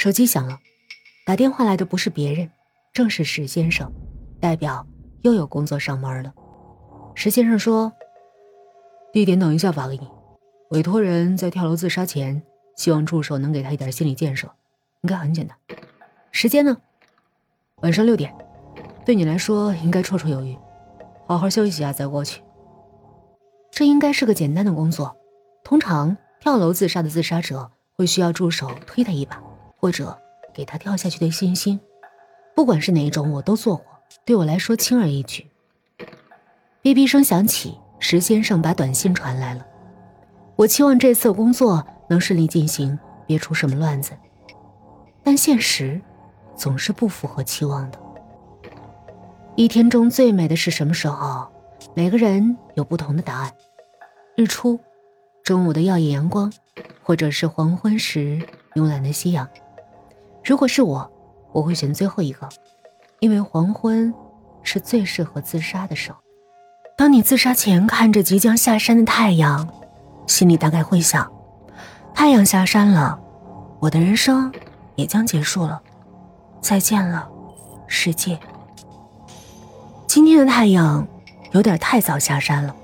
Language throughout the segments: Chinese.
手机响了，打电话来的不是别人，正是石先生，代表又有工作上门了。石先生说：“地点等一下发给你。委托人在跳楼自杀前，希望助手能给他一点心理建设，应该很简单。时间呢？晚上六点，对你来说应该绰绰有余。好好休息一下再过去。这应该是个简单的工作。通常跳楼自杀的自杀者会需要助手推他一把，或者给他跳下去的信心。不管是哪一种，我都做过，对我来说轻而易举。”哔哔声响起，石先生把短信传来了。我期望这次工作能顺利进行，别出什么乱子。但现实总是不符合期望的。一天中最美的是什么时候？每个人有不同的答案：日出、中午的耀眼阳光，或者是黄昏时慵懒的夕阳。如果是我，我会选最后一个，因为黄昏是最适合自杀的时候。当你自杀前看着即将下山的太阳，心里大概会想：太阳下山了，我的人生也将结束了，再见了，世界。今天的太阳有点太早下山了，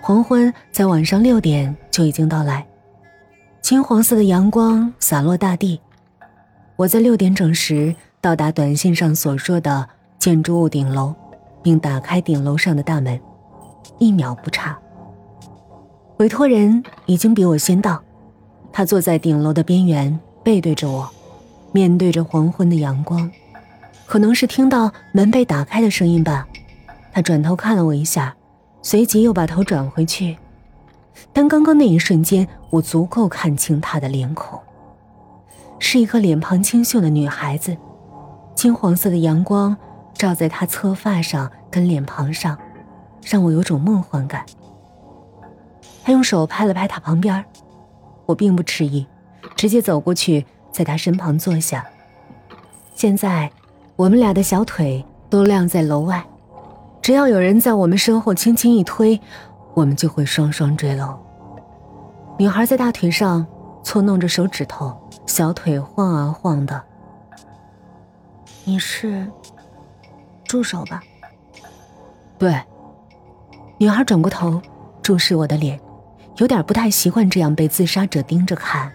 黄昏在晚上六点就已经到来，金黄色的阳光洒落大地。我在六点整时到达短信上所说的建筑物顶楼，并打开顶楼上的大门。一秒不差。委托人已经比我先到，他坐在顶楼的边缘，背对着我，面对着黄昏的阳光。可能是听到门被打开的声音吧，他转头看了我一下，随即又把头转回去。但刚刚那一瞬间，我足够看清他的脸孔，是一个脸庞清秀的女孩子，金黄色的阳光照在她侧发上跟脸庞上。让我有种梦幻感。他用手拍了拍他旁边，我并不迟疑，直接走过去，在他身旁坐下。现在，我们俩的小腿都晾在楼外，只要有人在我们身后轻轻一推，我们就会双双坠楼。女孩在大腿上搓弄着手指头，小腿晃啊晃的。你是助手吧？对。女孩转过头，注视我的脸，有点不太习惯这样被自杀者盯着看，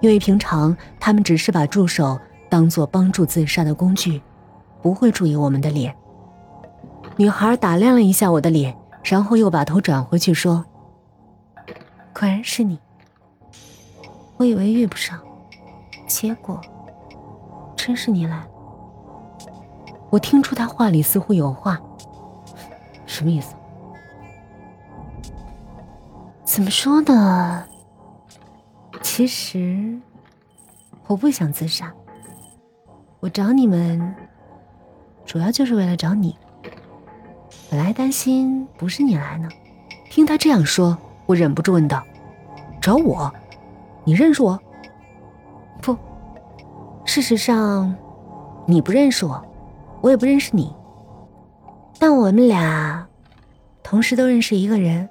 因为平常他们只是把助手当做帮助自杀的工具，不会注意我们的脸。女孩打量了一下我的脸，然后又把头转回去说：“果然是你，我以为遇不上，结果真是你来。”我听出他话里似乎有话，什么意思？怎么说呢？其实我不想自杀。我找你们，主要就是为了找你。本来担心不是你来呢。听他这样说，我忍不住问道：“找我？你认识我？”事实上，你不认识我，我也不认识你。但我们俩同时都认识一个人。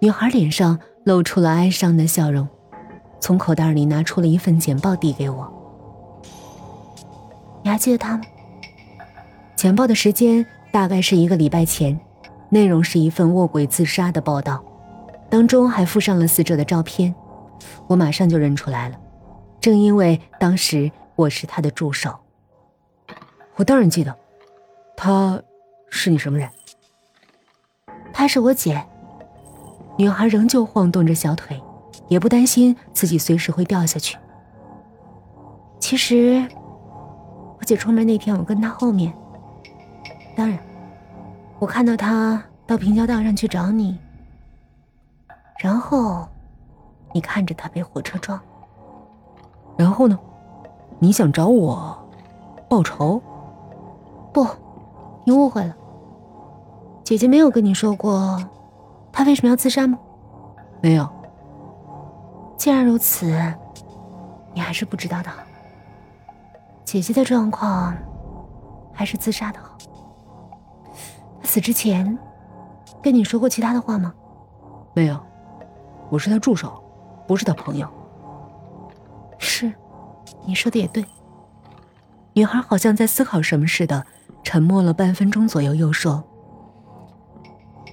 女孩脸上露出了哀伤的笑容，从口袋里拿出了一份简报递给我。你还记得他吗？简报的时间大概是一个礼拜前，内容是一份卧轨自杀的报道，当中还附上了死者的照片。我马上就认出来了，正因为当时我是他的助手。我当然记得，他是你什么人？她是我姐。女孩仍旧晃动着小腿，也不担心自己随时会掉下去。其实，我姐出门那天，我跟她后面。当然，我看到她到平交道上去找你，然后，你看着她被火车撞。然后呢？你想找我报仇？不，你误会了。姐姐没有跟你说过。她为什么要自杀吗？没有。既然如此，你还是不知道的好。姐姐的状况，还是自杀的好。她死之前，跟你说过其他的话吗？没有。我是她助手，不是她朋友。是，你说的也对。女孩好像在思考什么似的，沉默了半分钟左右，又说：“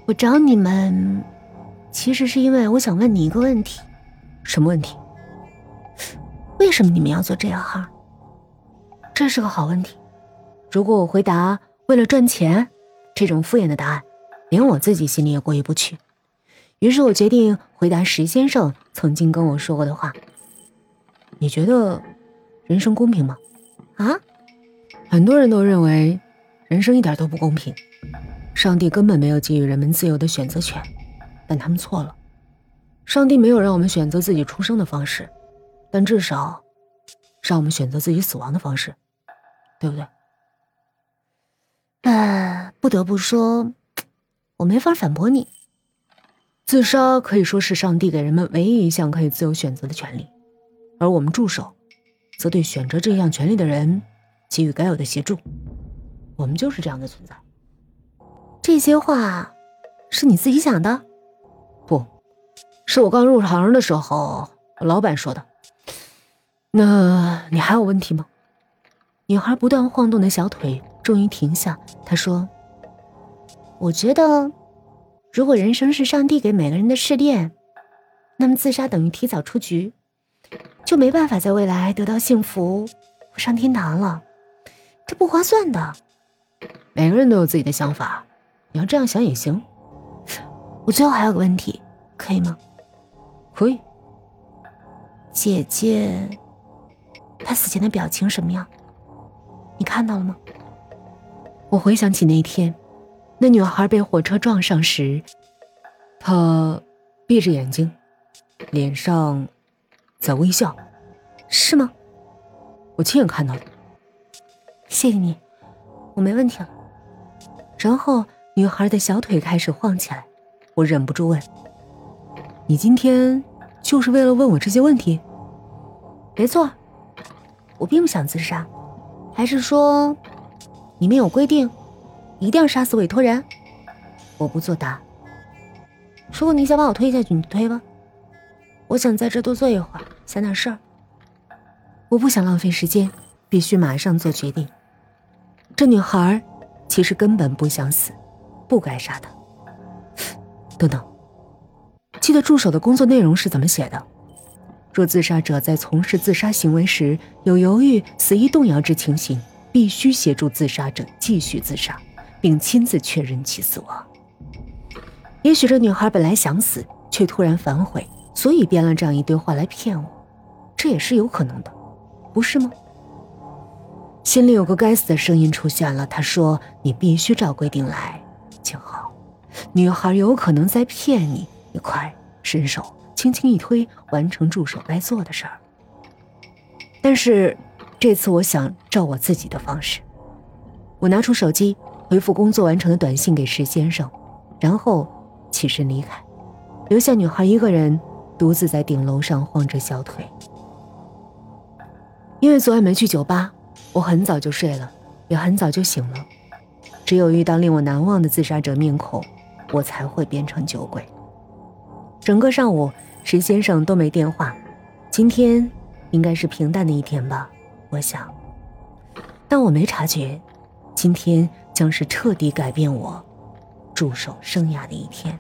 我找你们，其实是因为我想问你一个问题。什么问题？为什么你们要做这行？这是个好问题。如果我回答为了赚钱，这种敷衍的答案，连我自己心里也过意不去。于是我决定回答石先生曾经跟我说过的话。你觉得人生公平吗？啊？很多人都认为人生一点都不公平，上帝根本没有给予人们自由的选择权，但他们错了。上帝没有让我们选择自己出生的方式，但至少让我们选择自己死亡的方式，对不对？呃，不得不说，我没法反驳你。自杀可以说是上帝给人们唯一一项可以自由选择的权利，而我们助手，则对选择这项权利的人。给予该有的协助，我们就是这样的存在。这些话是你自己想的？不，是我刚入行的时候老板说的。那你还有问题吗？女孩不断晃动的小腿终于停下。她说：“我觉得，如果人生是上帝给每个人的试炼，那么自杀等于提早出局，就没办法在未来得到幸福或上天堂了。”这不划算的。每个人都有自己的想法，你要这样想也行。我最后还有个问题，可以吗？可以。姐姐，她死前的表情什么样？你看到了吗？我回想起那天，那女孩被火车撞上时，她闭着眼睛，脸上在微笑，是吗？我亲眼看到的。谢谢你，我没问题了。然后女孩的小腿开始晃起来，我忍不住问：“你今天就是为了问我这些问题？”没错，我并不想自杀，还是说，你们有规定，一定要杀死委托人？我不作答。如果你想把我推下去，你推吧。我想在这多坐一会儿，想点事儿。我不想浪费时间，必须马上做决定。这女孩其实根本不想死，不该杀她。等等，记得助手的工作内容是怎么写的？若自杀者在从事自杀行为时有犹豫、死意动摇之情形，必须协助自杀者继续自杀，并亲自确认其死亡。也许这女孩本来想死，却突然反悔，所以编了这样一堆话来骗我，这也是有可能的，不是吗？心里有个该死的声音出现了，他说：“你必须照规定来，静浩。女孩有可能在骗你，你快伸手，轻轻一推，完成助手该做的事儿。但是这次我想照我自己的方式，我拿出手机回复工作完成的短信给石先生，然后起身离开，留下女孩一个人独自在顶楼上晃着小腿。因为昨晚没去酒吧。”我很早就睡了，也很早就醒了。只有遇到令我难忘的自杀者面孔，我才会变成酒鬼。整个上午，石先生都没电话。今天应该是平淡的一天吧，我想。但我没察觉，今天将是彻底改变我助手生涯的一天。